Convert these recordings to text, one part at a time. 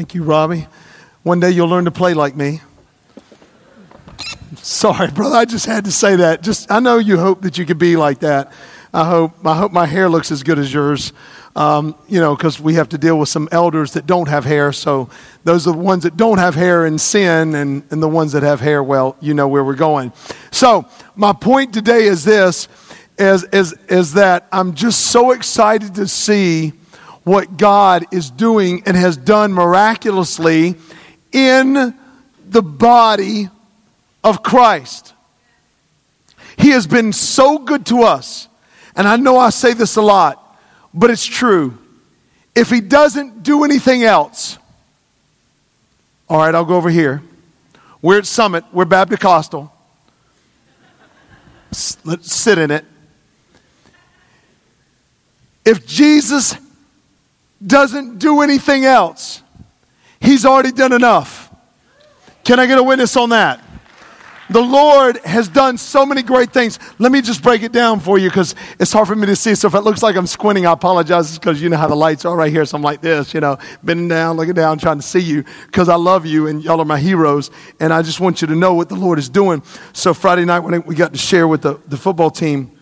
Thank you, Robbie. One day you'll learn to play like me. Sorry, brother. I just had to say that. Just I know you hope that you could be like that. I hope I hope my hair looks as good as yours. Um, you know, because we have to deal with some elders that don't have hair. So those are the ones that don't have hair in sin, and, and the ones that have hair, well, you know where we're going. So my point today is this: is is is that I'm just so excited to see what God is doing and has done miraculously in the body of Christ. He has been so good to us. And I know I say this a lot, but it's true. If He doesn't do anything else, all right, I'll go over here. We're at Summit, we're Bapticostal. Let's sit in it. If Jesus doesn't do anything else, He's already done enough. Can I get a witness on that? The Lord has done so many great things. Let me just break it down for you because it's hard for me to see. So if it looks like I'm squinting, I apologize because you know how the lights are right here. So I'm like this, you know, bending down, looking down, trying to see you because I love you and y'all are my heroes. And I just want you to know what the Lord is doing. So Friday night when we got to share with the, the football team,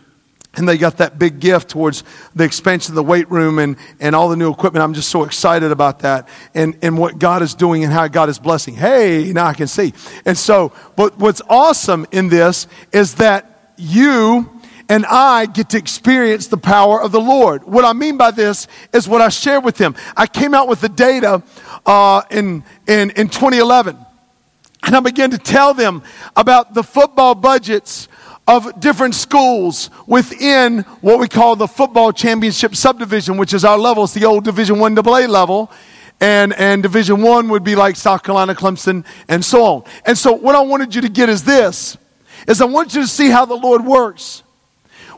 and they got that big gift towards the expansion of the weight room and, and all the new equipment. I'm just so excited about that and, and what God is doing and how God is blessing. Hey, now I can see. And so, but what's awesome in this is that you and I get to experience the power of the Lord. What I mean by this is what I shared with them. I came out with the data uh, in, in, in 2011. And I began to tell them about the football budgets of different schools within what we call the football championship subdivision, which is our level. It's the old Division One AA level. And, and Division One would be like South Carolina, Clemson, and so on. And so what I wanted you to get is this, is I want you to see how the Lord works.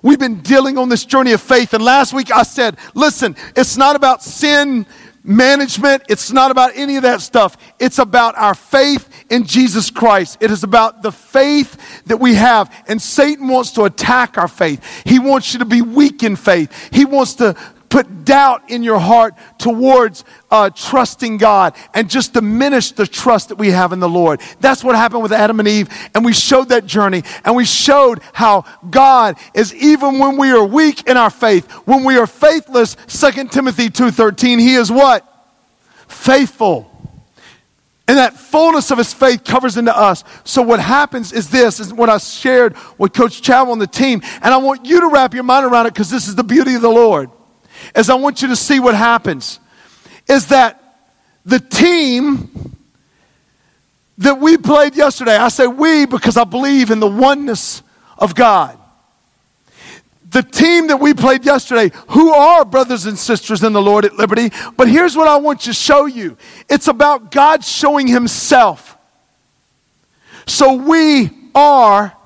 We've been dealing on this journey of faith. And last week I said, listen, it's not about sin management. It's not about any of that stuff. It's about our faith in Jesus Christ. It is about the faith that we have. And Satan wants to attack our faith. He wants you to be weak in faith. He wants to put doubt in your heart towards uh, trusting God and just diminish the trust that we have in the Lord. That's what happened with Adam and Eve. And we showed that journey and we showed how God is even when we are weak in our faith, when we are faithless, 2 Timothy 2.13, he is what? Faithful. And that fullness of his faith covers into us. So what happens is this, is what I shared with Coach Chow on the team. And I want you to wrap your mind around it because this is the beauty of the Lord is I want you to see what happens is that the team that we played yesterday, I say we because I believe in the oneness of God. The team that we played yesterday, who are brothers and sisters in the Lord at Liberty, but here's what I want to show you it's about God showing Himself. So we are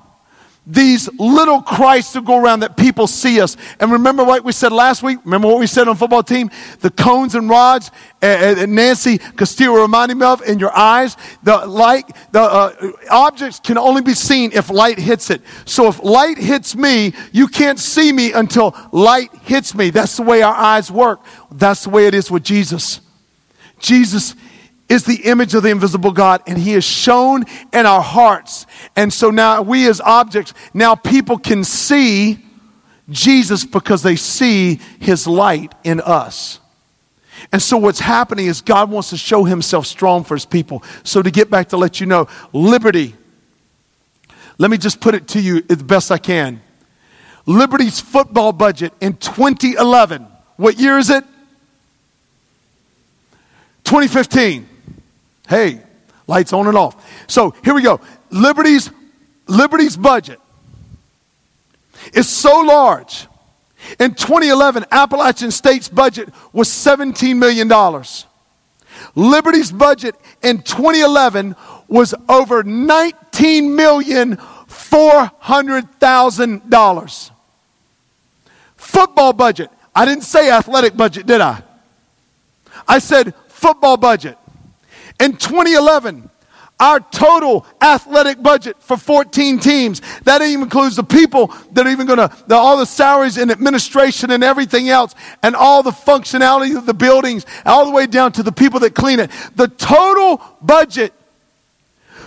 these little Christs that go around that people see us. And remember what we said last week? Remember what we said on football team? The cones and rods, and, and Nancy Castillo reminded me of in your eyes. The light, the uh, objects can only be seen if light hits it. So if light hits me, you can't see me until light hits me. That's the way our eyes work. That's the way it is with Jesus. Jesus is the image of the invisible God, and He is shown in our hearts. And so now we, as objects, now people can see Jesus because they see His light in us. And so what's happening is God wants to show Himself strong for His people. So to get back to let you know, liberty, let me just put it to you as best I can. Liberty's football budget in 2011, what year is it? 2015. Hey, lights on and off. So here we go. Liberty's, Liberty's budget is so large. In 2011, Appalachian State's budget was $17 million. Liberty's budget in 2011 was over $19,400,000. Football budget. I didn't say athletic budget, did I? I said football budget. In 2011, Our total athletic budget for 14 teams, that even includes the people that are even going to, all the salaries and administration and everything else, and all the functionality of the buildings, all the way down to the people that clean it. The total budget,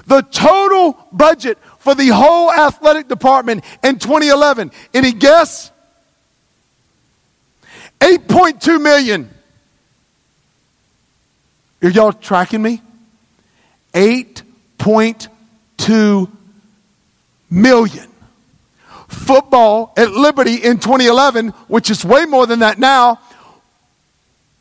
the total budget for the whole athletic department in 2011, any guess? 8.2 million. Are y'all tracking me? 8.2 million. Football at Liberty in 2011, which is way more than that now,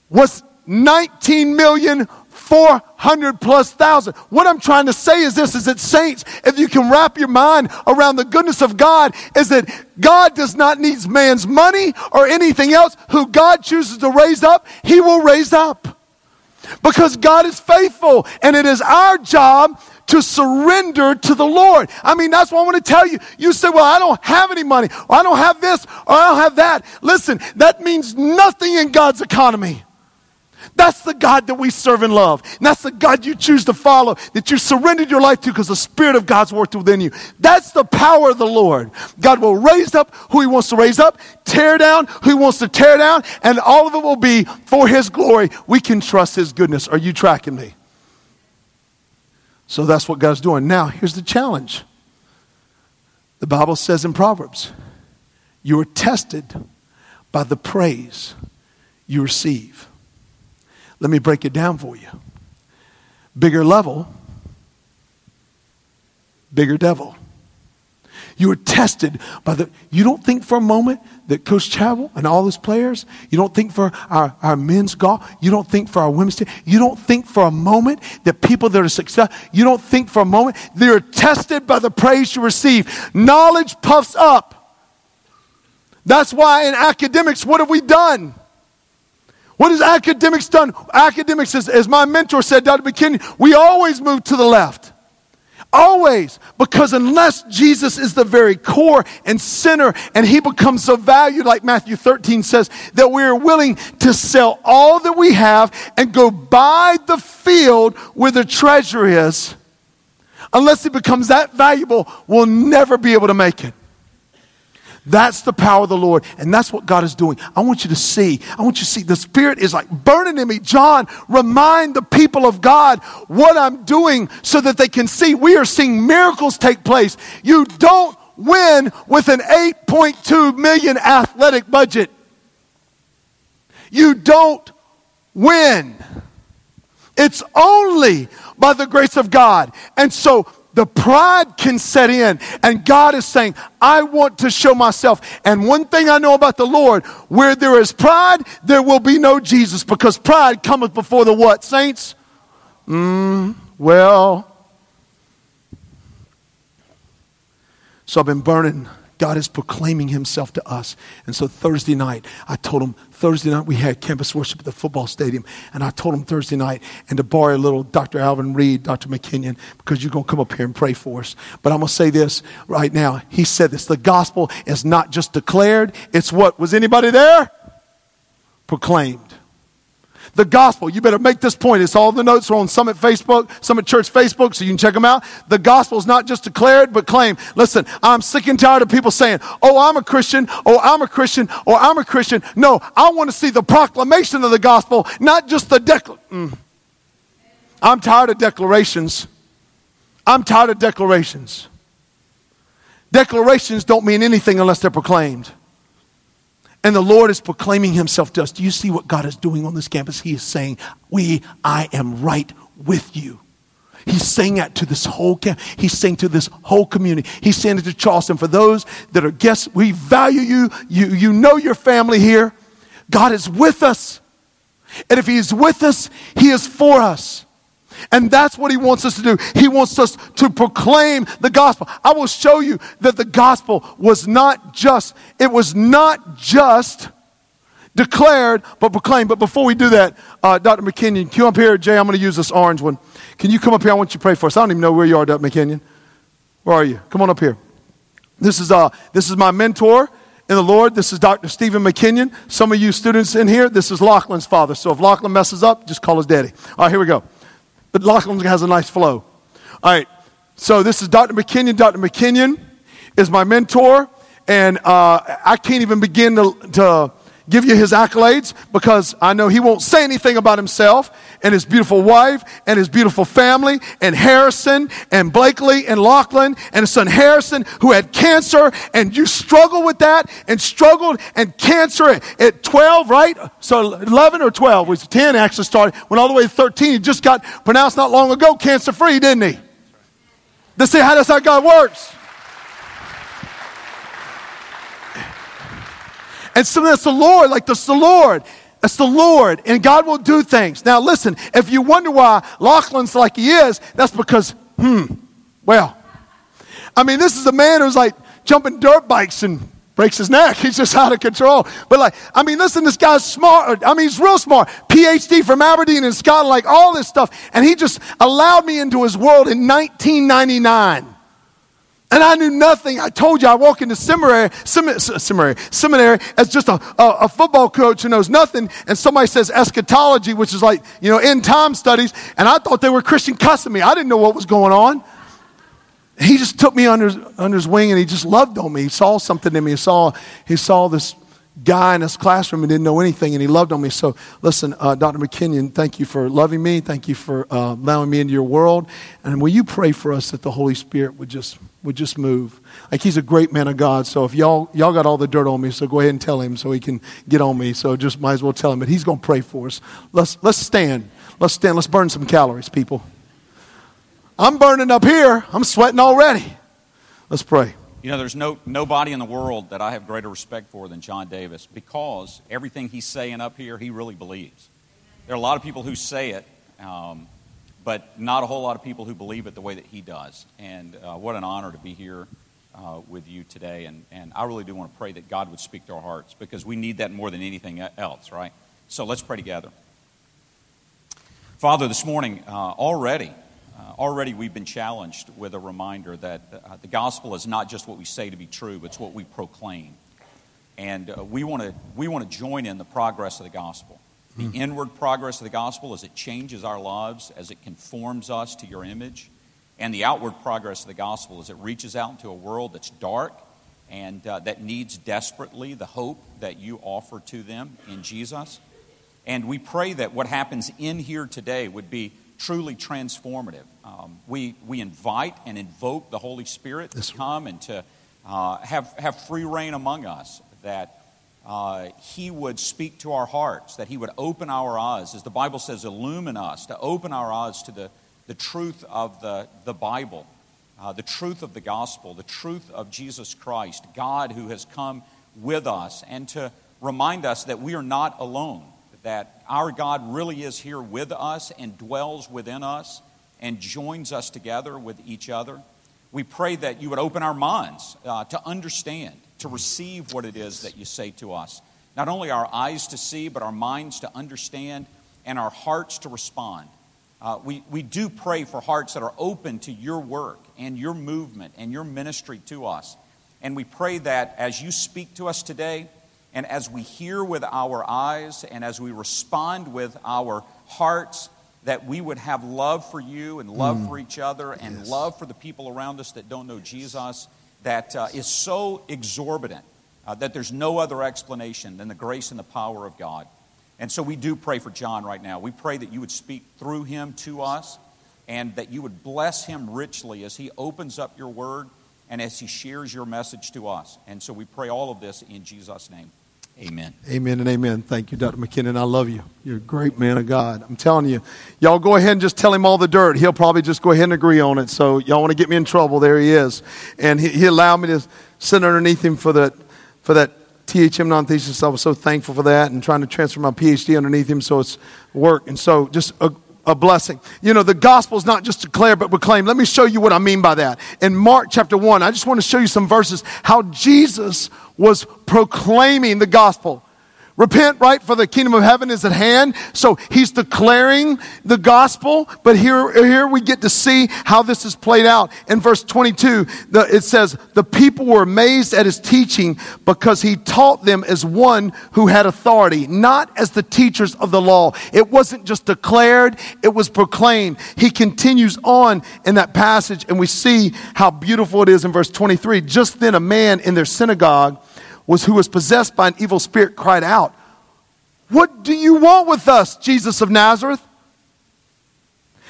was 19 million 400 plus thousand. What I'm trying to say is this is that saints, if you can wrap your mind around the goodness of God, is that God does not need man's money or anything else. Who God chooses to raise up, he will raise up. Because God is faithful and it is our job to surrender to the Lord. I mean, that's what I want to tell you. You say, well, I don't have any money, or I don't have this, or I don't have that. Listen, that means nothing in God's economy. That's the God that we serve and love. And that's the God you choose to follow, that you surrendered your life to because the Spirit of God's worked within you. That's the power of the Lord. God will raise up who He wants to raise up, tear down who He wants to tear down, and all of it will be for His glory. We can trust His goodness. Are you tracking me? So that's what God's doing. Now, here's the challenge. The Bible says in Proverbs, you are tested by the praise you receive. Let me break it down for you. Bigger level, bigger devil. You are tested by the. You don't think for a moment that Coach Chadwell and all his players, you don't think for our, our men's golf, you don't think for our women's team, you don't think for a moment that people that are successful, you don't think for a moment they're tested by the praise you receive. Knowledge puffs up. That's why in academics, what have we done? What has academics done? Academics, as, as my mentor said, Dr. McKinion, we always move to the left. Always. Because unless Jesus is the very core and center and he becomes so valued, like Matthew 13 says, that we're willing to sell all that we have and go buy the field where the treasure is, unless he becomes that valuable, we'll never be able to make it. That's the power of the Lord. And that's what God is doing. I want you to see. I want you to see. The Spirit is like burning in me. John, remind the people of God what I'm doing so that they can see. We are seeing miracles take place. You don't win with an 8.2 million athletic budget. You don't win. It's only by the grace of God. And so the pride can set in. And God is saying, I want to show myself. And one thing I know about the Lord, where there is pride, there will be no Jesus because pride cometh before the what, saints? Mm, well, so I've been burning God is proclaiming himself to us. And so Thursday night, I told him, Thursday night we had campus worship at the football stadium. And I told him Thursday night, and to borrow a little Dr. Alvin Reid, Dr. McKinion, because you're going to come up here and pray for us. But I'm going to say this right now. He said this the gospel is not just declared, it's what? Was anybody there? Proclaimed the gospel. You better make this point. It's all the notes are on Summit Facebook, Summit Church Facebook, so you can check them out. The gospel is not just declared, but claimed. Listen, I'm sick and tired of people saying, oh, I'm a Christian, oh, I'm a Christian, or oh, I'm a Christian. No, I want to see the proclamation of the gospel, not just the declaration. Mm. I'm tired of declarations. I'm tired of declarations. Declarations don't mean anything unless they're proclaimed. And the Lord is proclaiming himself to us. Do you see what God is doing on this campus? He is saying, We, I am right with you. He's saying that to this whole camp. He's saying to this whole community. He's saying it to Charleston. For those that are guests, we value you. You, you know your family here. God is with us. And if He is with us, He is for us. And that's what he wants us to do. He wants us to proclaim the gospel. I will show you that the gospel was not just, it was not just declared, but proclaimed. But before we do that, uh, Dr. McKinion, come up here? Jay, I'm going to use this orange one. Can you come up here? I want you to pray for us. I don't even know where you are, Dr. McKinion. Where are you? Come on up here. This is, uh, this is my mentor in the Lord. This is Dr. Steven McKinion. Some of you students in here, this is Lachlan's father. So if Lachlan messes up, just call his daddy. All right, here we go Lachlan has a nice flow. All right. So this is Dr. McKinion. Dr. McKinion is my mentor, and uh, I can't even begin to, to give you his accolades because I know he won't say anything about himself and his beautiful wife and his beautiful family and Harrison and Blakely and Lachlan and his son Harrison who had cancer and you struggled with that and struggled and cancer at, at 12, right? So 11 or 12 was 10 actually started, went all the way to 13. He just got pronounced not long ago cancer free, didn't he? Let's see how that's how God works. And so that's the Lord, like that's the Lord. That's the Lord, and God will do things. Now, listen, if you wonder why Lachlan's like he is, that's because, hmm, well, I mean, this is a man who's like jumping dirt bikes and breaks his neck. He's just out of control. But like, I mean, listen, this guy's smart. I mean, he's real smart. PhD from Aberdeen and Scotland, like all this stuff. And he just allowed me into his world in 1999. And I knew nothing. I told you I walk into seminary, seminary, seminary as just a, a, a, football coach who knows nothing. And somebody says eschatology, which is like, you know, end time studies. And I thought they were Christian cussing me. I didn't know what was going on. He just took me under, under his wing and he just loved on me. He saw something in me. He saw, he saw this guy in his classroom and didn't know anything, and he loved on me. So, listen, uh, Dr. McKinion, thank you for loving me. Thank you for uh, allowing me into your world. And will you pray for us that the Holy Spirit would just would just move? Like he's a great man of God. So if y'all y'all got all the dirt on me, so go ahead and tell him so he can get on me. So just might as well tell him. But he's going to pray for us. Let's let's stand. Let's stand. Let's burn some calories, people. I'm burning up here. I'm sweating already. Let's pray. You know, there's no, nobody in the world that I have greater respect for than John Davis because everything he's saying up here, he really believes. There are a lot of people who say it, um, but not a whole lot of people who believe it the way that he does. And uh, what an honor to be here uh, with you today. And, and I really do want to pray that God would speak to our hearts because we need that more than anything else, right? So let's pray together. Father, this morning, uh, already, uh, already we've been challenged with a reminder that uh, the gospel is not just what we say to be true, but it's what we proclaim. And uh, we want to we want to join in the progress of the gospel. The mm. inward progress of the gospel as it changes our lives, as it conforms us to your image. And the outward progress of the gospel as it reaches out into a world that's dark and uh, that needs desperately the hope that you offer to them in Jesus. And we pray that what happens in here today would be truly transformative. Um, we, we invite and invoke the Holy Spirit to come and to uh, have, have free reign among us, that uh, He would speak to our hearts, that He would open our eyes, as the Bible says, illumine us, to open our eyes to the, the truth of the, the Bible, uh, the truth of the gospel, the truth of Jesus Christ, God who has come with us, and to remind us that we are not alone that our God really is here with us and dwells within us and joins us together with each other. We pray that you would open our minds uh, to understand, to receive what it is that you say to us. Not only our eyes to see, but our minds to understand and our hearts to respond. Uh, we, we do pray for hearts that are open to your work and your movement and your ministry to us. And we pray that as you speak to us today, and as we hear with our eyes and as we respond with our hearts, that we would have love for you and love mm. for each other and yes. love for the people around us that don't know Jesus that uh, is so exorbitant uh, that there's no other explanation than the grace and the power of God. And so we do pray for John right now. We pray that you would speak through him to us and that you would bless him richly as he opens up your word and as he shares your message to us. And so we pray all of this in Jesus' name. Amen. Amen and amen. Thank you, Dr. McKinion. I love you. You're a great man of God. I'm telling you, y'all go ahead and just tell him all the dirt. He'll probably just go ahead and agree on it. So y'all want to get me in trouble? There he is. And he, he allowed me to sit underneath him for that, for that THM non-thesis. I was so thankful for that and trying to transfer my PhD underneath him. So it's work. And so just a, a blessing. You know, the gospel is not just declare but proclaim. Let me show you what I mean by that. In Mark chapter 1, I just want to show you some verses how Jesus was proclaiming the gospel. Repent, right? For the kingdom of heaven is at hand. So he's declaring the gospel, but here, here we get to see how this is played out. In verse 22, the, it says, The people were amazed at his teaching because he taught them as one who had authority, not as the teachers of the law. It wasn't just declared, it was proclaimed. He continues on in that passage, and we see how beautiful it is in verse 23. Just then, a man in their synagogue was who was possessed by an evil spirit cried out, What do you want with us, Jesus of Nazareth?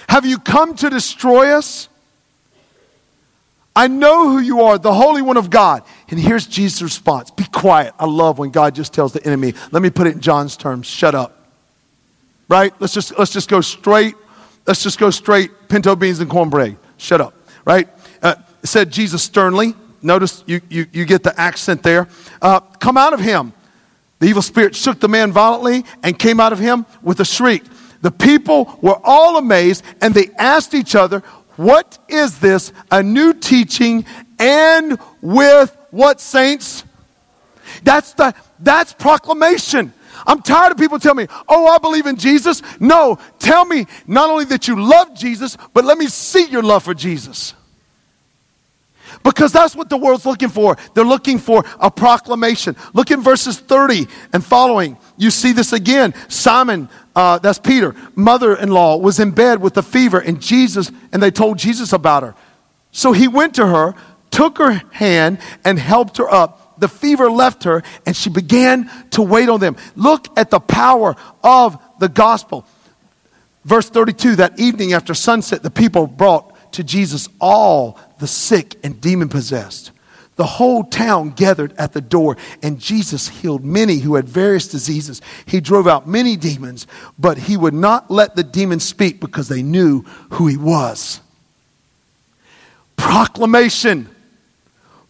Have you come to destroy us? I know who you are, the Holy One of God. And here's Jesus' response Be quiet. I love when God just tells the enemy, let me put it in John's terms, shut up. Right? Let's just, let's just go straight. Let's just go straight pinto beans and cornbread. Shut up. Right? Uh, said Jesus sternly, Notice you, you, you get the accent there. Uh, come out of him. The evil spirit shook the man violently and came out of him with a shriek. The people were all amazed and they asked each other, What is this? A new teaching and with what saints? That's the that's proclamation. I'm tired of people telling me, "Oh, I believe in Jesus." No, tell me not only that you love Jesus, but let me see your love for Jesus. Because that's what the world's looking for. They're looking for a proclamation. Look in verses 30 and following. You see this again. Simon, uh, that's Peter, mother in law, was in bed with a fever, and Jesus, and they told Jesus about her. So he went to her, took her hand, and helped her up. The fever left her, and she began to wait on them. Look at the power of the gospel. Verse 32 that evening after sunset, the people brought to Jesus all the sick and demon possessed. The whole town gathered at the door, and Jesus healed many who had various diseases. He drove out many demons, but he would not let the demons speak because they knew who he was. Proclamation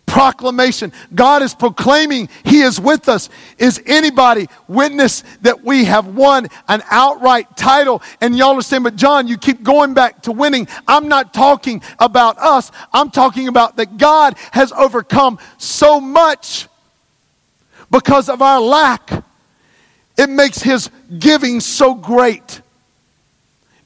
proclamation. God is proclaiming He is with us. Is anybody witness that we have won an outright title? And y'all understand, but John, you keep going back to winning. I'm not talking about us. I'm talking about that God has overcome so much because of our lack. It makes His giving so great.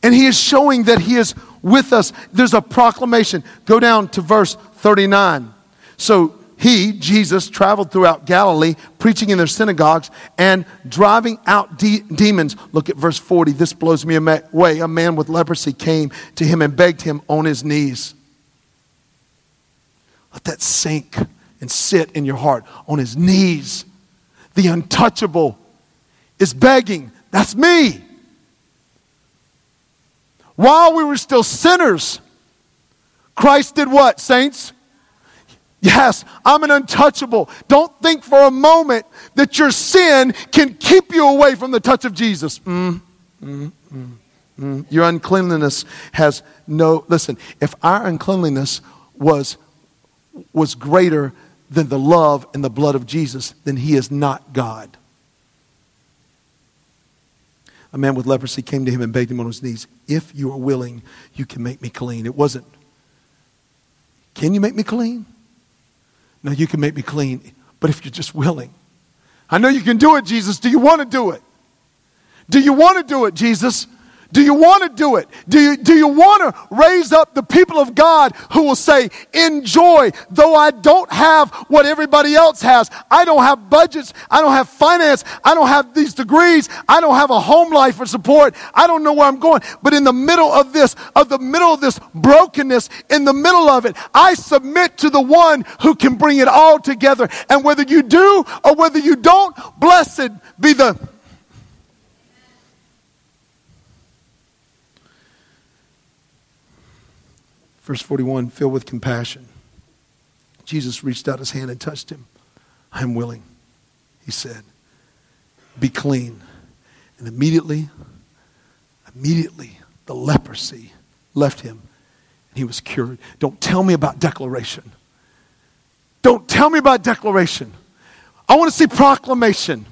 And He is showing that He is with us. There's a proclamation. Go down to verse 39. So he, Jesus, traveled throughout Galilee, preaching in their synagogues and driving out de- demons. Look at verse 40. This blows me away. A man with leprosy came to him and begged him on his knees. Let that sink and sit in your heart on his knees. The untouchable is begging. That's me. While we were still sinners, Christ did what, saints? Yes, I'm an untouchable. Don't think for a moment that your sin can keep you away from the touch of Jesus. Mm, mm, mm, mm. your uncleanliness has no, listen, if our uncleanliness was, was greater than the love and the blood of Jesus, then he is not God. A man with leprosy came to him and begged him on his knees, If you are willing, you can make me clean. It wasn't, Can you make me clean? No, you can make me clean, but if you're just willing. I know you can do it, Jesus. Do you want to do it? Do you want to do it, Jesus? Do you want to do it? Do you, do you want to raise up the people of God who will say, enjoy, though I don't have what everybody else has. I don't have budgets. I don't have finance. I don't have these degrees. I don't have a home life for support. I don't know where I'm going. But in the middle of this, of the middle of this brokenness, in the middle of it, I submit to the one who can bring it all together. And whether you do or whether you don't, blessed be the Verse 41 filled with compassion. Jesus reached out his hand and touched him. I am willing, he said. Be clean. And immediately, immediately, the leprosy left him and he was cured. Don't tell me about declaration. Don't tell me about declaration. I want to see proclamation.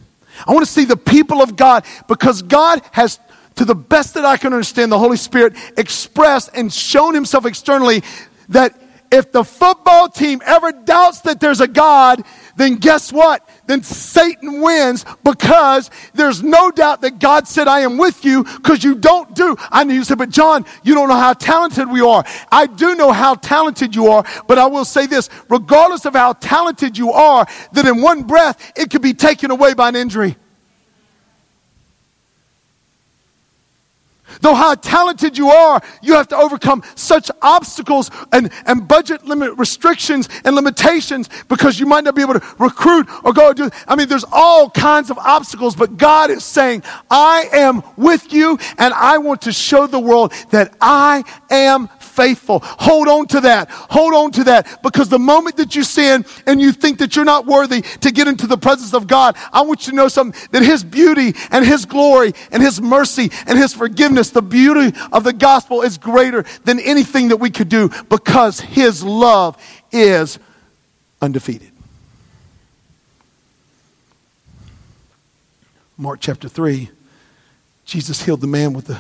I want to see the people of God because God has to the best that I can understand, the Holy Spirit expressed and shown himself externally that if the football team ever doubts that there's a God, then guess what? Then Satan wins because there's no doubt that God said, I am with you because you don't do. I know you said, but John, you don't know how talented we are. I do know how talented you are, but I will say this, regardless of how talented you are, that in one breath, it could be taken away by an injury. Though how talented you are, you have to overcome such obstacles and, and budget limit restrictions and limitations because you might not be able to recruit or go do. I mean, there's all kinds of obstacles, but God is saying, I am with you and I want to show the world that I am faithful. Hold on to that. Hold on to that because the moment that you sin and you think that you're not worthy to get into the presence of God, I want you to know something that His beauty and His glory and His mercy and His forgiveness, the beauty of the gospel is greater than anything that we could do because His love is undefeated. Mark chapter 3, Jesus healed the man with the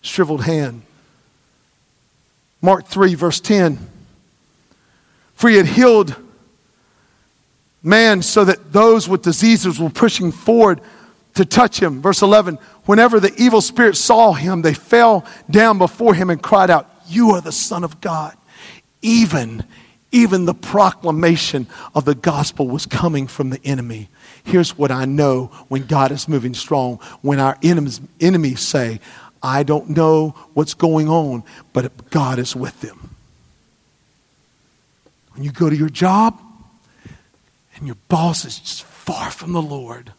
shriveled hand. Mark 3, verse 10. For he had healed man so that those with diseases were pushing forward to touch him. Verse 11. Whenever the evil spirits saw him, they fell down before him and cried out, You are the Son of God. Even, even the proclamation of the gospel was coming from the enemy. Here's what I know when God is moving strong. When our enemies, enemies say, I don't know what's going on, but God is with them. When you go to your job and your boss is just far from the Lord,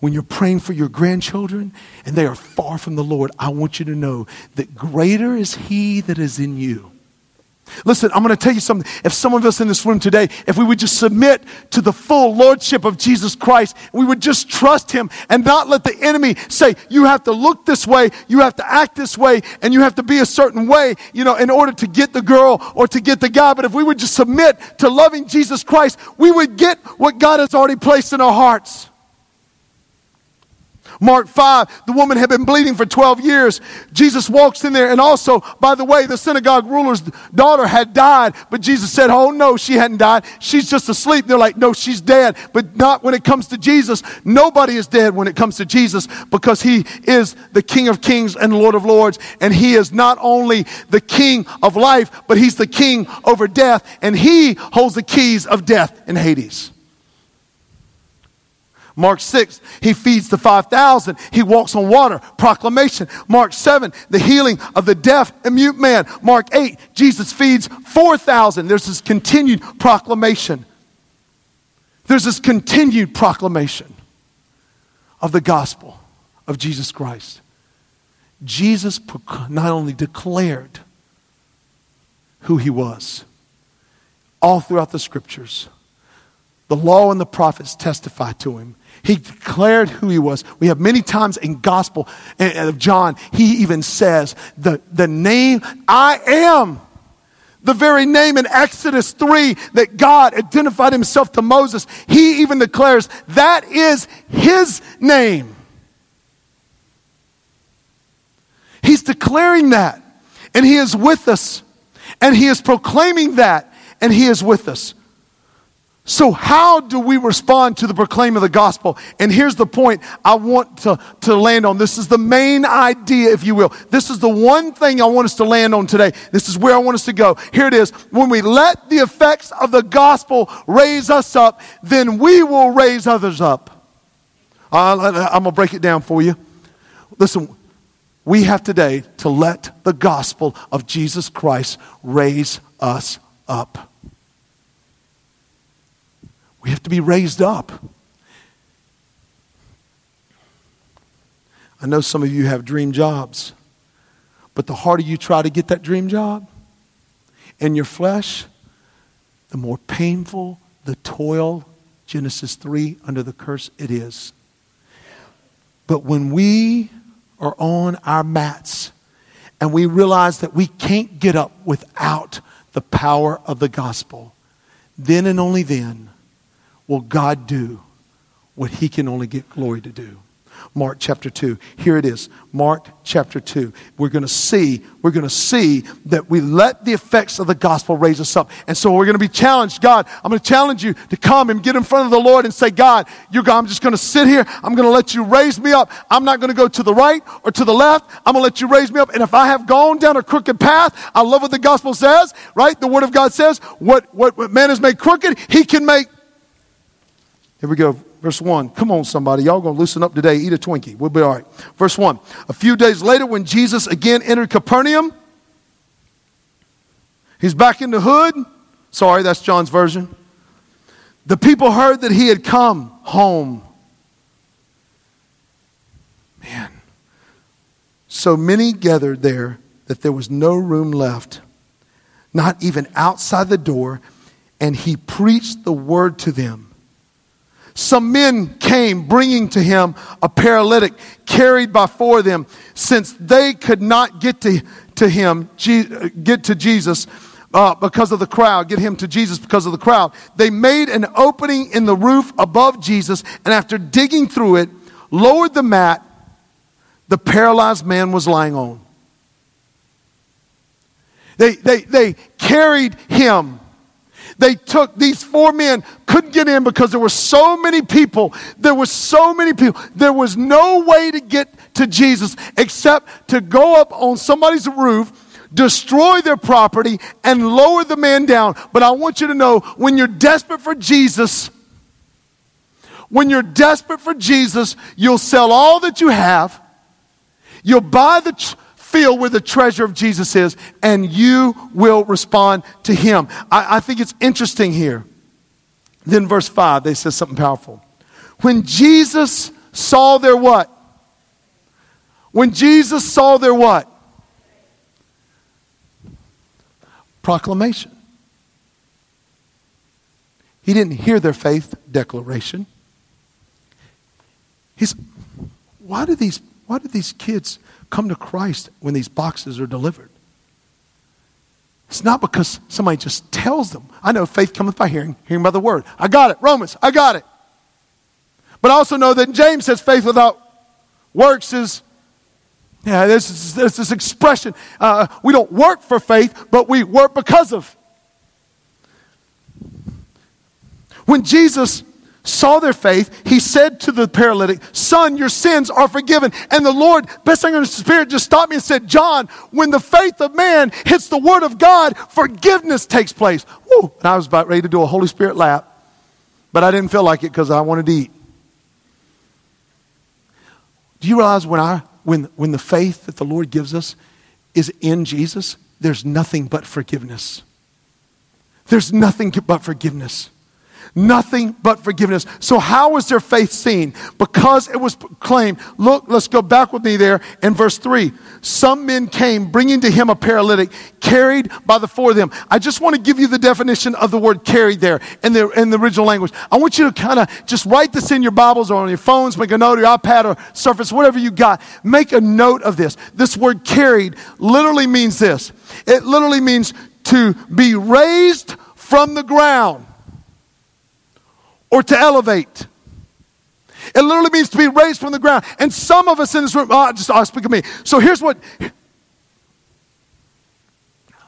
when you're praying for your grandchildren and they are far from the Lord, I want you to know that greater is He that is in you Listen, I'm going to tell you something. If some of us in this room today, if we would just submit to the full lordship of Jesus Christ, we would just trust him and not let the enemy say, you have to look this way, you have to act this way, and you have to be a certain way, you know, in order to get the girl or to get the guy. But if we would just submit to loving Jesus Christ, we would get what God has already placed in our hearts. Mark 5, the woman had been bleeding for 12 years. Jesus walks in there, and also, by the way, the synagogue ruler's daughter had died, but Jesus said, Oh, no, she hadn't died. She's just asleep. They're like, No, she's dead. But not when it comes to Jesus. Nobody is dead when it comes to Jesus because he is the King of kings and Lord of lords. And he is not only the King of life, but he's the King over death, and he holds the keys of death in Hades. Mark 6, he feeds the 5,000. He walks on water. Proclamation. Mark 7, the healing of the deaf and mute man. Mark 8, Jesus feeds 4,000. There's this continued proclamation. There's this continued proclamation of the gospel of Jesus Christ. Jesus not only declared who he was all throughout the scriptures, the law and the prophets testify to him. He declared who he was. We have many times in gospel of John, he even says the, the name I am. The very name in Exodus 3 that God identified himself to Moses, he even declares that is his name. He's declaring that. And he is with us. And he is proclaiming that. And he is with us. So, how do we respond to the proclaim of the gospel? And here's the point I want to, to land on. This is the main idea, if you will. This is the one thing I want us to land on today. This is where I want us to go. Here it is. When we let the effects of the gospel raise us up, then we will raise others up. I'm going to break it down for you. Listen, we have today to let the gospel of Jesus Christ raise us up. We have to be raised up. I know some of you have dream jobs, but the harder you try to get that dream job in your flesh, the more painful the toil, Genesis 3, under the curse it is. But when we are on our mats and we realize that we can't get up without the power of the gospel, then and only then will God do what he can only get glory to do. Mark chapter 2. Here it is. Mark chapter 2. We're going to see, we're going to see that we let the effects of the gospel raise us up. And so we're going to be challenged. God, I'm going to challenge you to come and get in front of the Lord and say, God, you God, I'm just going to sit here. I'm going to let you raise me up. I'm not going to go to the right or to the left. I'm going to let you raise me up. And if I have gone down a crooked path, I love what the gospel says, right? The word of God says, what, what, what man has made crooked, he can make. Here we go. Verse 1. Come on, somebody. Y'all going to loosen up today. Eat a Twinkie. We'll be all right. Verse 1. A few days later, when Jesus again entered Capernaum, he's back in the hood. Sorry, that's John's version. The people heard that he had come home. Man. So many gathered there that there was no room left, not even outside the door, and he preached the word to them some men came bringing to him a paralytic carried by four of them. Since they could not get to, to him get to jesus uh, because of the crowd get him to jesus because of the crowd they made an opening in the roof above jesus and after digging through it lowered the mat the paralyzed man was lying on. They, they, they carried him they took these four men, couldn't get in because there were so many people. There was so many people. There was no way to get to Jesus except to go up on somebody's roof, destroy their property, and lower the man down. But I want you to know when you're desperate for Jesus, when you're desperate for Jesus, you'll sell all that you have. You'll buy the, feel where the treasure of Jesus is, and you will respond to him. I, I think it's interesting here. Then, verse 5, they says something powerful. When Jesus saw their what? When Jesus saw their what? Proclamation. He didn't hear their faith declaration. He's, why do these, why do these kids come to Christ when these boxes are delivered. It's not because somebody just tells them. I know faith cometh by hearing, hearing by the word. I got it. Romans, I got it. But I also know that James says faith without works is, yeah, there's, there's this expression. Uh, we don't work for faith, but we work because of. When Jesus saw their faith, he said to the paralytic, Son, your sins are forgiven. And the Lord, best thing in the Spirit, just stopped me and said, John, when the faith of man hits the Word of God, forgiveness takes place. Woo! And I was about ready to do a Holy Spirit lap, but I didn't feel like it because I wanted to eat. Do you realize when, I, when, when the faith that the Lord gives us is in Jesus, there's nothing but forgiveness? There's nothing but forgiveness. Nothing but forgiveness. So, how was their faith seen? Because it was proclaimed. Look, let's go back with me there in verse 3. Some men came bringing to him a paralytic carried by the four of them. I just want to give you the definition of the word carried there in the, in the original language. I want you to kind of just write this in your Bibles or on your phones, make a note, your iPad or Surface, whatever you got. Make a note of this. This word carried literally means this it literally means to be raised from the ground or to elevate. It literally means to be raised from the ground. And some of us in this room, oh, just oh, speak of me. So here's what.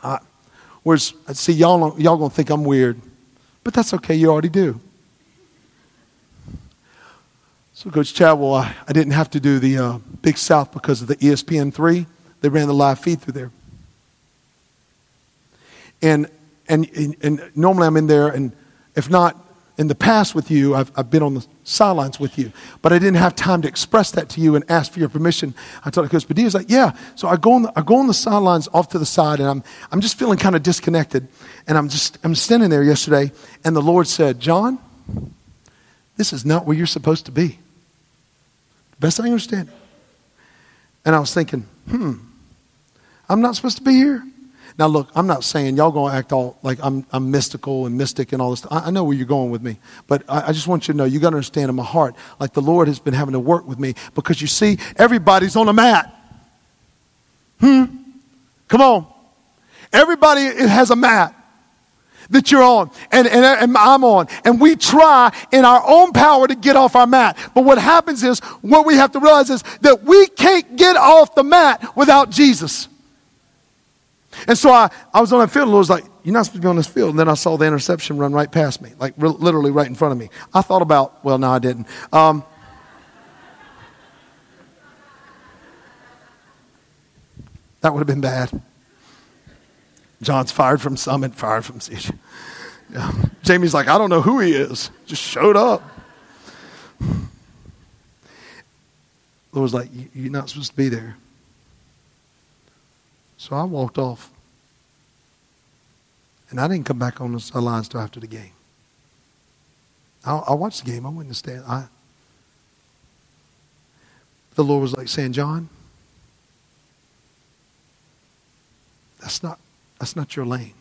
Uh, where's see y'all y'all gonna think I'm weird, but that's okay. You already do. So Coach Chadwell, I, I didn't have to do the uh, Big South because of the ESPN three. They ran the live feed through there, and and and, and normally I'm in there, and if not in the past with you, I've, I've been on the sidelines with you, but I didn't have time to express that to you and ask for your permission. I told Coach Padilla, like, yeah. So I go on the, I go on the sidelines off to the side, and I'm, I'm just feeling kind of disconnected. And I'm just, I'm standing there yesterday, and the Lord said, John, this is not where you're supposed to be. Best I understand. And I was thinking, hmm, I'm not supposed to be here. Now, look, I'm not saying y'all going to act all like I'm, I'm mystical and mystic and all this. I, I know where you're going with me, but I, I just want you to know you got to understand in my heart, like the Lord has been having to work with me because you see, everybody's on a mat. Hmm? Come on. Everybody has a mat. that you're on and, and, and, I'm on. And we try in our own power to get off our mat. But what happens is, what we have to realize is that we can't get off the mat without Jesus. And so I, I was on that field, and the was like, You're not supposed to be on this field. And then I saw the interception run right past me, like re- literally right in front of me. I thought about, well, no, I didn't. Um, that would have been bad. John's fired from Summit, fired from Siege. Yeah. Jamey's like, I don't know who he is. Just showed up. Lord was like, You're not supposed to be there. So I walked off. And I didn't come back on the sidelines until after the game. I, I watched the game. I went in the stand. I, the Lord was like saying, John, that's not, that's not your lane.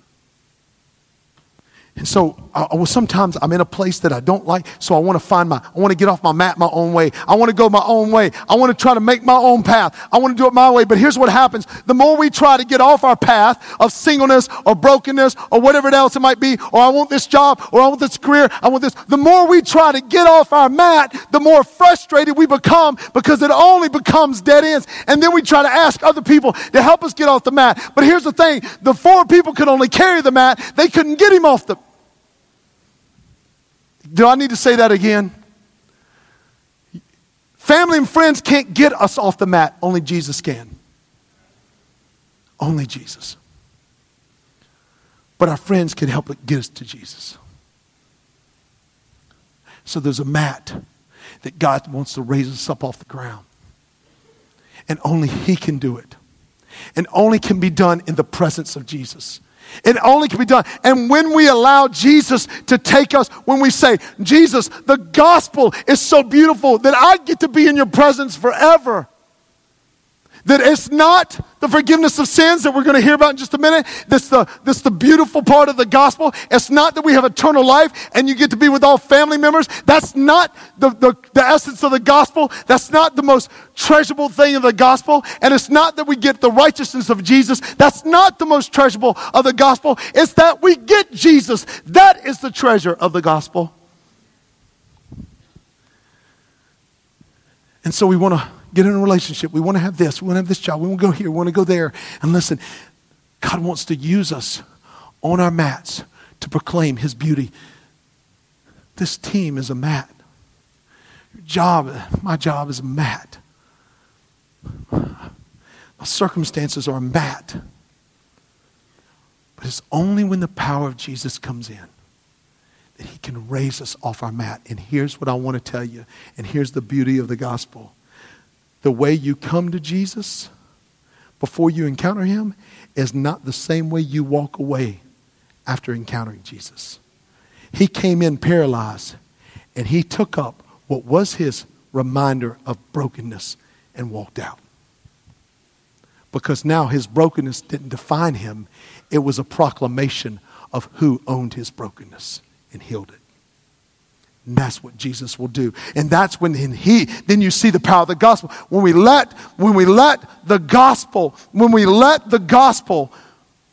And so I, well, sometimes I'm in a place that I don't like, so I want to find my, I want to get off my mat my own way. I want to go my own way. I want to try to make my own path. I want to do it my way. But here's what happens. The more we try to get off our path of singleness or brokenness or whatever else it might be, or I want this job or I want this career, I want this, the more we try to get off our mat, the more frustrated we become because it only becomes dead ends. And then we try to ask other people to help us get off the mat. But here's the thing. The four people could only carry the mat. They couldn't get him off the do I need to say that again? Family and friends can't get us off the mat, only Jesus can. Only Jesus. But our friends can help get us to Jesus. So there's a mat that God wants to raise us up off the ground. And only He can do it. And only can be done in the presence of Jesus. It only can be done. And when we allow Jesus to take us, when we say, Jesus, the gospel is so beautiful that I get to be in your presence forever. That it's not the forgiveness of sins that we're going to hear about in just a minute. That's the, that's the beautiful part of the gospel. It's not that we have eternal life and you get to be with all family members. That's not the, the, the essence of the gospel. That's not the most treasurable thing of the gospel. And it's not that we get the righteousness of Jesus. That's not the most treasurable of the gospel. It's that we get Jesus. That is the treasure of the gospel. And so we want to get in a relationship. We want to have this. We want to have this job. We want to go here. We want to go there. And listen, God wants to use us on our mats to proclaim His beauty. This team is a mat. Your job, my job is a mat. My circumstances are a mat. But it's only when the power of Jesus comes in that He can raise us off our mat. And here's what I want to tell you, and here's the beauty of the gospel the way you come to Jesus before you encounter him is not the same way you walk away after encountering Jesus. He came in paralyzed and he took up what was his reminder of brokenness and walked out. Because now his brokenness didn't define him, it was a proclamation of who owned his brokenness and healed it. And that's what Jesus will do. And that's when he, then you see the power of the gospel. When we let, when we let the gospel, when we let the gospel,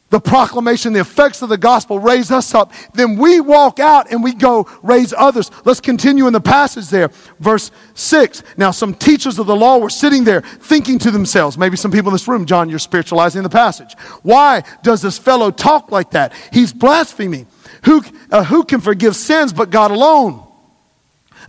the proclamation, the effects of the gospel raise us up, then we walk out and we go raise others. Let's continue in the passage there. Verse 6. Now, some teachers of the law were sitting there thinking to themselves, maybe some people in this room, John, you're spiritualizing the passage. Why does this fellow talk like that? He's blaspheming. Who, uh, who can forgive sins but God alone?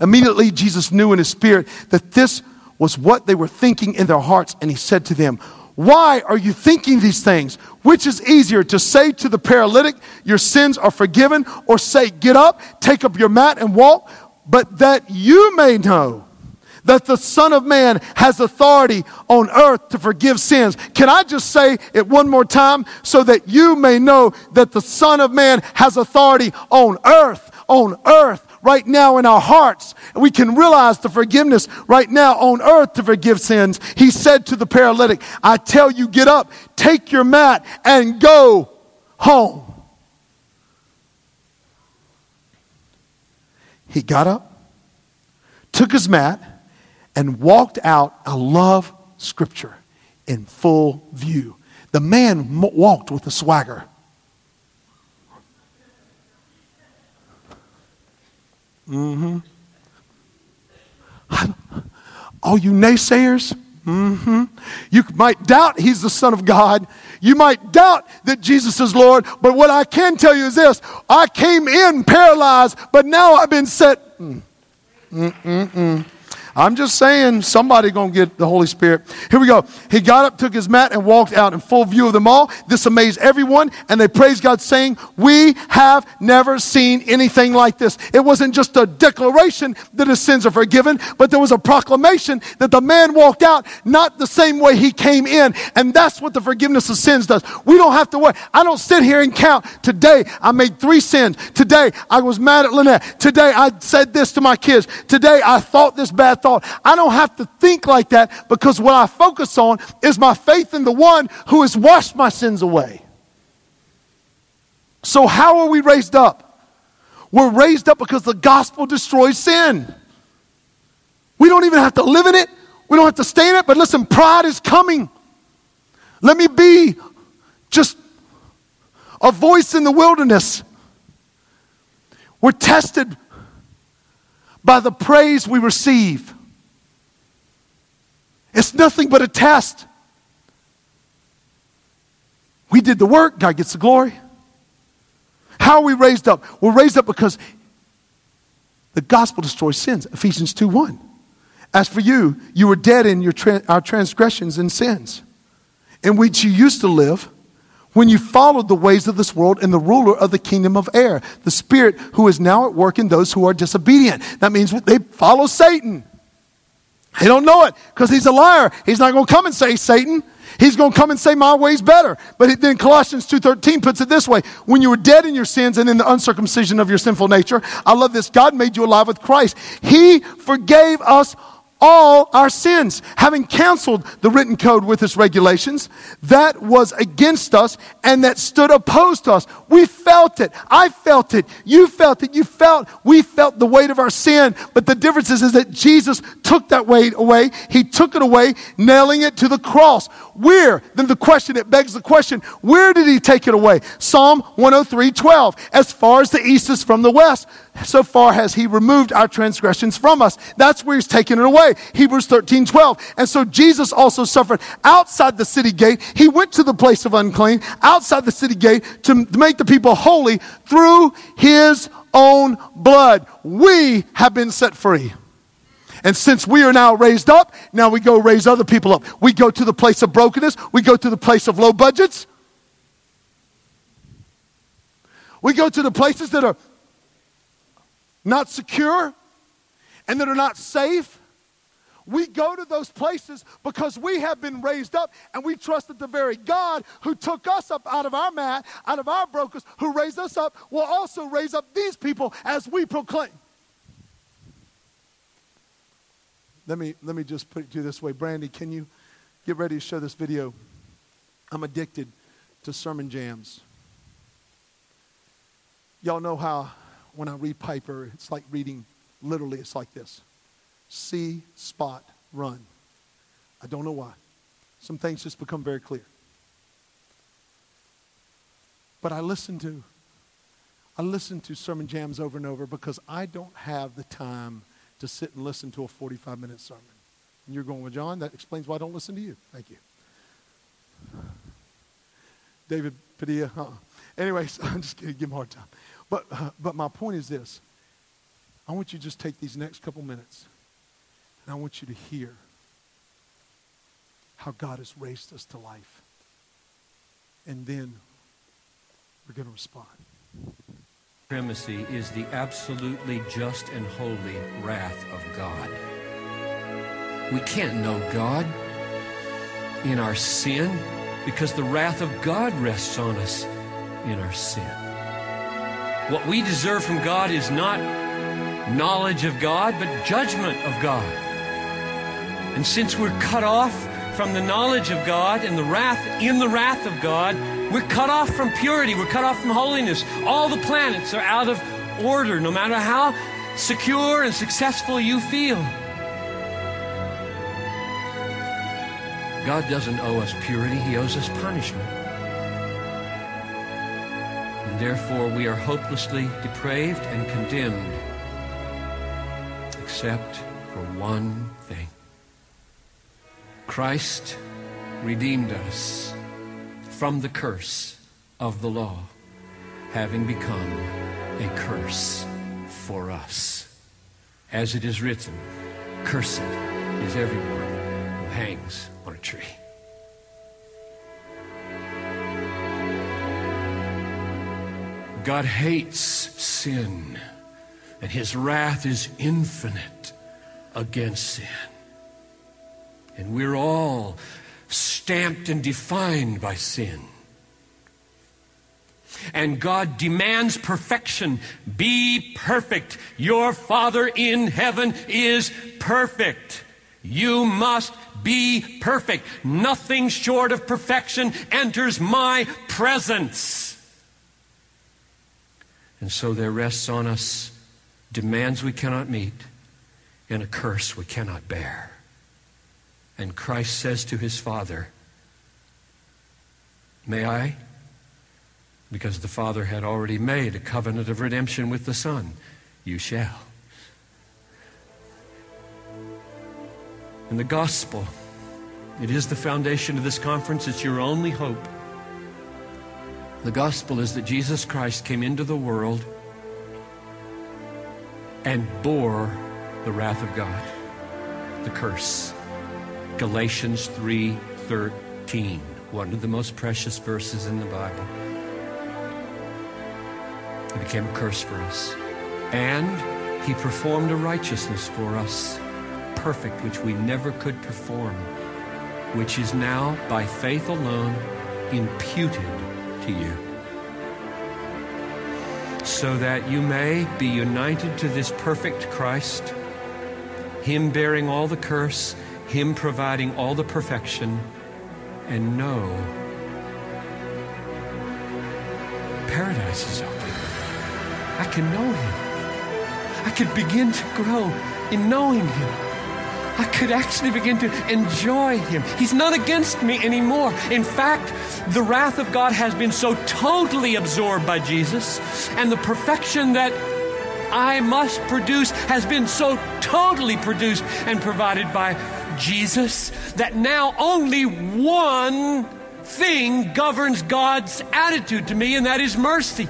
Immediately, Jesus knew in his spirit that this was what they were thinking in their hearts, and he said to them, Why are you thinking these things? Which is easier to say to the paralytic, Your sins are forgiven, or say, Get up, take up your mat, and walk? But that you may know that the Son of Man has authority on earth to forgive sins. Can I just say it one more time so that you may know that the Son of Man has authority on earth, on earth right now in our hearts. We can realize the forgiveness right now on earth to forgive sins. He said to the paralytic, I tell you, get up, take your mat, and go home. He got up, took his mat, and walked out. I love scripture in full view. The man walked with a swagger. Mm-hmm. All you naysayers, mm-hmm. You might doubt he's the Son of God. You might doubt that Jesus is Lord. But what I can tell you is this I came in paralyzed, but now I've been set. Mm. Mm-mm-mm. I'm just saying, somebody gonna get the Holy Spirit. Here we go. He got up, took his mat, and walked out in full view of them all. This amazed everyone, and they praised God, saying, "We have never seen anything like this." It wasn't just a declaration that his sins are forgiven, but there was a proclamation that the man walked out not the same way he came in, and that's what the forgiveness of sins does. We don't have to worry. I don't sit here and count. Today I made three sins. Today I was mad at Lynette. Today I said this to my kids. Today I thought this bad thought. I don't have to think like that because what I focus on is my faith in the one who has washed my sins away. So, how are we raised up? We're raised up because the gospel destroys sin. We don't even have to live in it, we don't have to stay in it, but listen, pride is coming. Let me be just a voice in the wilderness. We're tested by the praise we receive. It's nothing but a test. We did the work, God gets the glory. How are we raised up? We're raised up because the gospel destroys sins. Ephesians 2 1. As for you, you were dead in your tra- our transgressions and sins, in which you used to live when you followed the ways of this world and the ruler of the kingdom of air, the spirit who is now at work in those who are disobedient. That means they follow Satan. They don't know it because he's a liar. He's not going to come and say Satan. He's going to come and say my way's better. But then Colossians 2:13 puts it this way, when you were dead in your sins and in the uncircumcision of your sinful nature, I love this, God made you alive with Christ. He forgave us all our sins, having canceled the written code with its regulations that was against us and that stood opposed to us. We felt it. I felt it. You felt it. You felt, we felt the weight of our sin. But the difference is, is that Jesus took that weight away. He took it away, nailing it to the cross. Where? Then the question, it begs the question, where did he take it away? Psalm 103, 12. As far as the east is from the west, so far has he removed our transgressions from us. That's where he's taken it away. Hebrews 13, 12. And so Jesus also suffered outside the city gate. He went to the place of unclean, outside the city gate, to make the people holy through his own blood. We have been set free. And since we are now raised up, now we go raise other people up. We go to the place of brokenness. We go to the place of low budgets. We go to the places that are not secure and that are not safe. We go to those places because we have been raised up and we trust that the very God who took us up out of our mat, out of our brokers, who raised us up, will also raise up these people as we proclaim. Let me, let me just put it to you this way. Brandy, can you get ready to show this video? I'm addicted to sermon jams. Y'all know how when I read Piper, it's like reading, literally, it's like this see, spot, run. I don't know why. Some things just become very clear. But I listen to I listen to sermon jams over and over because I don't have the time to sit and listen to a 45 minute sermon. And you're going, well, John, that explains why I don't listen to you. Thank you. David Padilla. Uh-uh. Anyways, I'm just kidding. Give him a hard time. But, but my point is this. I want you to just take these next couple minutes and I want you to hear how God has raised us to life. And then we're going to respond. Supremacy is the absolutely just and holy wrath of God. We can't know God in our sin because the wrath of God rests on us in our sin. What we deserve from God is not knowledge of God, but judgment of God. And since we're cut off from the knowledge of God and the wrath in the wrath of God, we're cut off from purity, we're cut off from holiness. All the planets are out of order, no matter how secure and successful you feel. God doesn't owe us purity, He owes us punishment. Therefore, we are hopelessly depraved and condemned. except for one thing. Christ redeemed us from the curse of the law, having become a curse for us. As it is written, Cursed is everyone who hangs on a tree. God hates sin, and his wrath is infinite against sin. And we're all stamped and defined by sin. And God demands perfection. Be perfect. Your Father in heaven is perfect. You must be perfect. Nothing short of perfection enters my presence. And so there rests on us demands we cannot meet and a curse we cannot bear. And Christ says to his Father, May I? Because the Father had already made a covenant of redemption with the Son. You shall. And the gospel, it is the foundation of this conference. It's your only hope. The gospel is that Jesus Christ came into the world and bore the wrath of God, the curse. Galatians 3:13, one of the most precious verses in the Bible. He became a curse for us. And he performed a righteousness for us, perfect, which we never could perform, which is now by faith alone imputed to you. So that you may be united to this perfect Christ, Him bearing all the curse, Him providing all the perfection, and know paradise is open. I can know Him. I can begin to grow in knowing Him. I could actually begin to enjoy him. He's not against me anymore. In fact, the wrath of God has been so totally absorbed by Jesus, and the perfection that I must produce has been so totally produced and provided by Jesus that now only one thing governs God's attitude to me, and that is mercy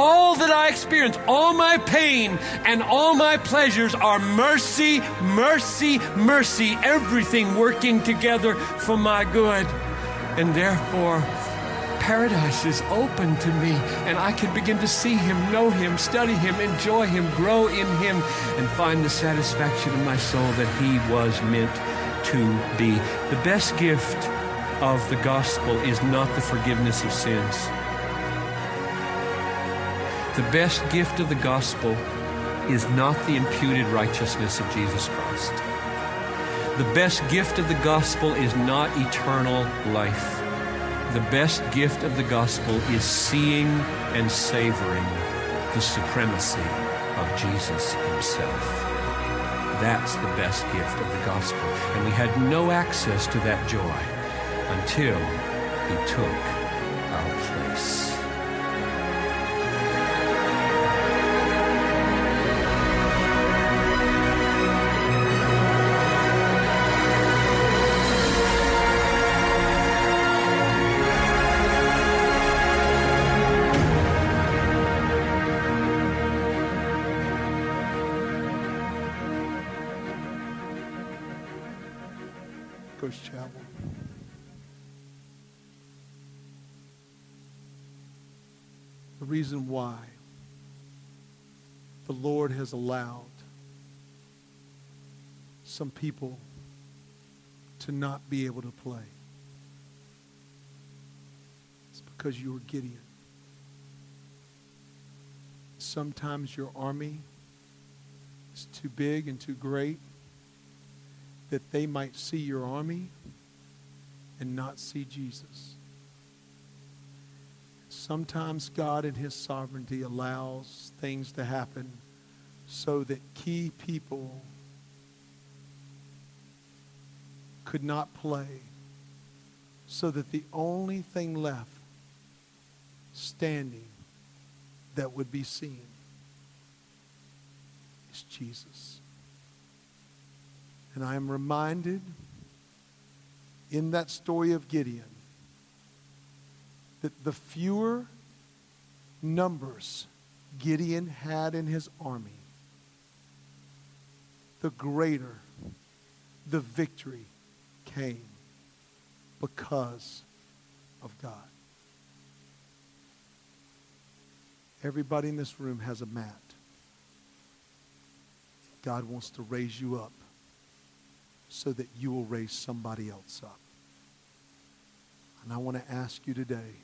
all that I experience, all my pain and all my pleasures are mercy, mercy, mercy, everything working together for my good. And therefore, paradise is open to me, and I can begin to see Him, know Him, study Him, enjoy Him, grow in Him, and find the satisfaction in my soul that He was meant to be. The best gift of the gospel is not the forgiveness of sins. The best gift of the gospel is not the imputed righteousness of Jesus Christ. The best gift of the gospel is not eternal life. The best gift of the gospel is seeing and savoring the supremacy of Jesus himself. That's the best gift of the gospel. And we had no access to that joy until he took has allowed some people to not be able to play. It's because you were Gideon. Sometimes your army is too big and too great that they might see your army and not see Jesus. Sometimes God, in His sovereignty, allows things to happen so that key people could not play, so that the only thing left standing that would be seen is Jesus. And I am reminded in that story of Gideon that the fewer numbers Gideon had in his army, the greater the victory came because of God. Everybody in this room has a mat. God wants to raise you up so that you will raise somebody else up. And I want to ask you today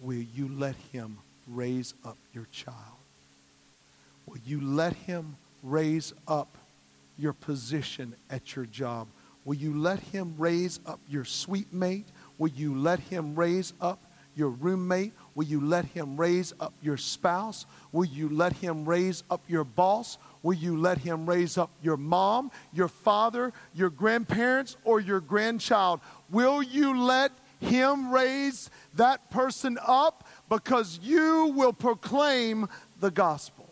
will you let him raise up your child? Will you let him raise up your position at your job? Will you let him raise up your sweet mate? Will you let him raise up your roommate? Will you let him raise up your spouse? Will you let him raise up your boss? Will you let him raise up your mom, your father, your grandparents, or your grandchild? Will you let him raise that person up because you will proclaim the gospel?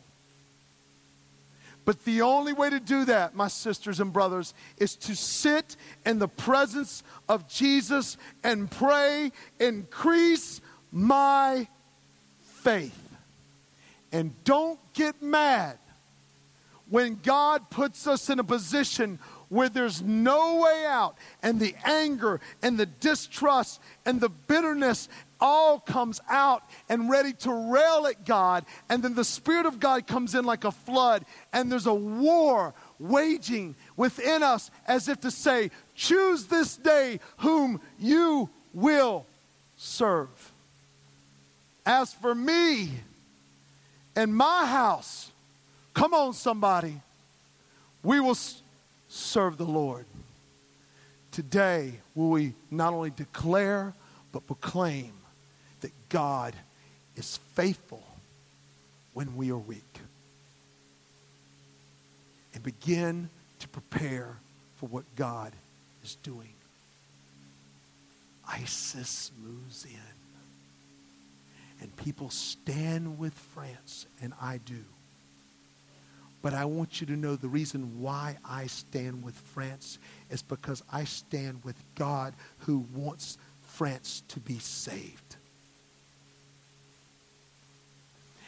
But the only way to do that, my sisters and brothers, is to sit in the presence of Jesus and pray, increase my faith. And don't get mad when God puts us in a position where there's no way out, and the anger and the distrust and the bitterness all comes out and ready to rail at God. And then the Spirit of God comes in like a flood, and there's a war waging within us as if to say, Choose this day whom you will serve. As for me and my house, come on, somebody, we will serve the Lord. Today, will we not only declare, but proclaim God is faithful when we are weak. And begin to prepare for what God is doing. ISIS moves in. And people stand with France, and I do. But I want you to know the reason why I stand with France is because I stand with God who wants France to be saved.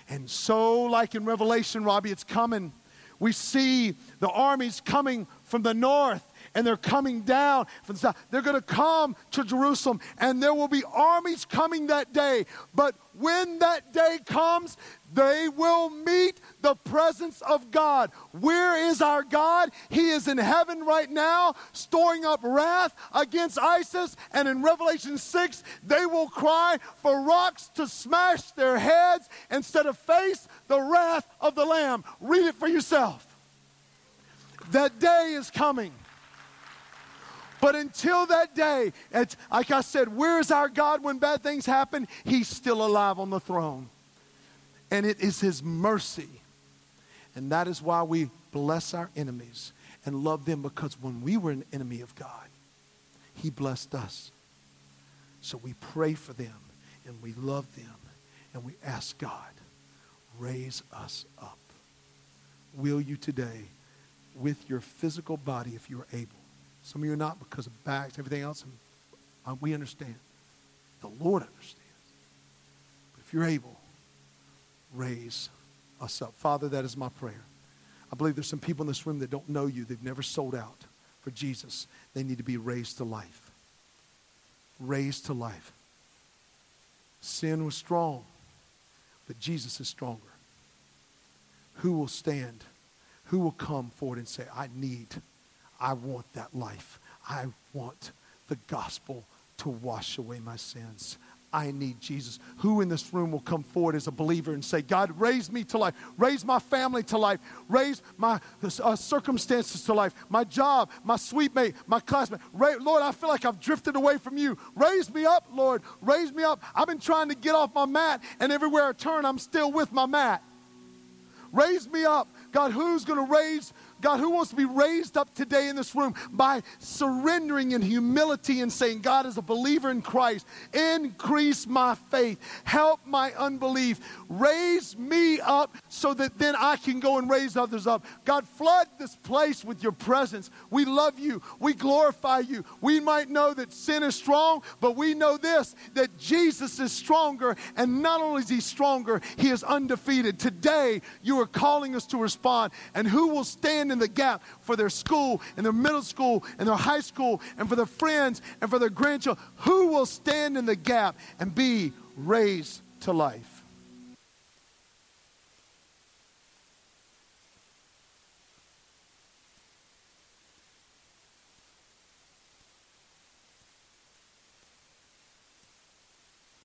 And so, like in Revelation, Robbie, it's coming. We see the armies coming from the north and they're coming down from the south. They're going to come to Jerusalem, and there will be armies coming that day. But when that day comes, they will meet the presence of God. Where is our God? He is in heaven right now, storing up wrath against ISIS. And in Revelation 6, they will cry for rocks to smash their heads instead of face the wrath of the Lamb. Read it for yourself. That day is coming. But until that day, like I said, where's our God when bad things happen? He's still alive on the throne. And it is His mercy. And that is why we bless our enemies and love them because when we were an enemy of God, He blessed us. So we pray for them and we love them and we ask God, raise us up. Will you today, with your physical body, if you are able, some of you are not because of backs, everything else. Uh, we understand. The Lord understands. But if you're able, raise us up. Father, that is my prayer. I believe there's some people in this room that don't know you. They've never sold out for Jesus. They need to be raised to life. Raised to life. Sin was strong, but Jesus is stronger. Who will stand? Who will come forward and say, I need I want that life. I want the gospel to wash away my sins. I need Jesus. Who in this room will come forward as a believer and say, God, raise me to life, raise my family to life, raise my uh, circumstances to life, my job, my sweet mate, my classmate. Ra- Lord, I feel like I've drifted away from you. Raise me up, Lord. Raise me up. I've been trying to get off my mat, and everywhere I turn, I'm still with my mat. Raise me up. God, who's going to raise God, who wants to be raised up today in this room by surrendering in humility and saying, God, as a believer in Christ, increase my faith, help my unbelief, raise me up so that then I can go and raise others up. God, flood this place with your presence. We love you. We glorify you. We might know that sin is strong, but we know this that Jesus is stronger. And not only is he stronger, he is undefeated. Today, you are calling us to respond. And who will stand in the gap for their school and their middle school and their high school and for their friends and for their grandchildren? Who will stand in the gap and be raised to life?